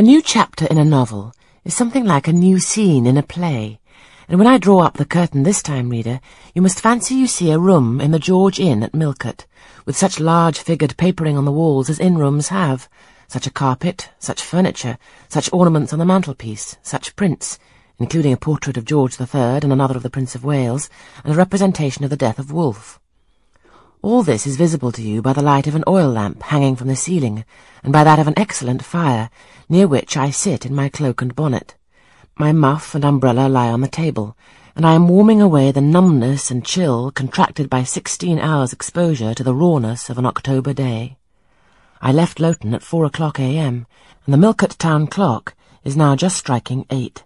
A new chapter in a novel is something like a new scene in a play, and when I draw up the curtain this time, reader, you must fancy you see a room in the George Inn at Millcote, with such large-figured papering on the walls as inn-rooms have, such a carpet, such furniture, such ornaments on the mantelpiece, such prints, including a portrait of George III and another of the Prince of Wales, and a representation of the death of Wolfe. All this is visible to you by the light of an oil lamp hanging from the ceiling, and by that of an excellent fire, near which I sit in my cloak and bonnet. My muff and umbrella lie on the table, and I am warming away the numbness and chill contracted by sixteen hours' exposure to the rawness of an October day. I left Lowton at four o'clock a.m., and the Millcote town clock is now just striking eight.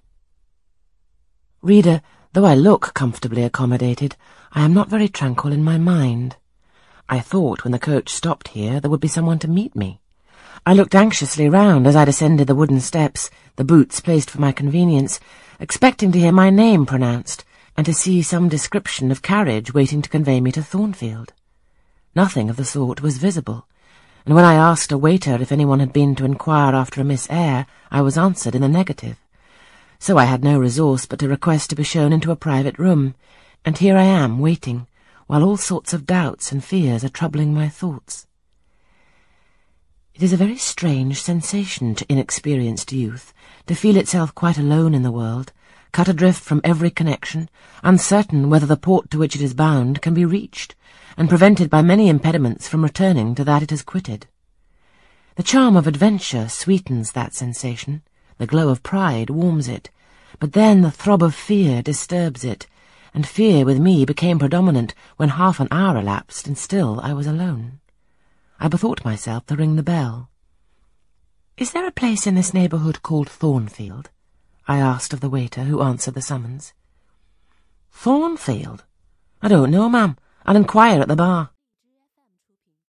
Reader, though I look comfortably accommodated, I am not very tranquil in my mind. I thought when the coach stopped here there would be someone to meet me. I looked anxiously round as I descended the wooden steps, the boots placed for my convenience, expecting to hear my name pronounced, and to see some description of carriage waiting to convey me to Thornfield. Nothing of the sort was visible, and when I asked a waiter if anyone had been to inquire after a Miss Eyre, I was answered in the negative. So I had no resource but to request to be shown into a private room, and here I am waiting, while all sorts of doubts and fears are troubling my thoughts. It is a very strange sensation to inexperienced youth to feel itself quite alone in the world, cut adrift from every connection, uncertain whether the port to which it is bound can be reached, and prevented by many impediments from returning to that it has quitted. The charm of adventure sweetens that sensation, the glow of pride warms it, but then the throb of fear disturbs it, and fear with me became predominant when half an hour elapsed and still I was alone. I bethought myself to ring the bell. Is there a place in this neighbourhood called Thornfield? I asked of the waiter who answered the summons. Thornfield? I don't know, ma'am. I'll inquire at the bar.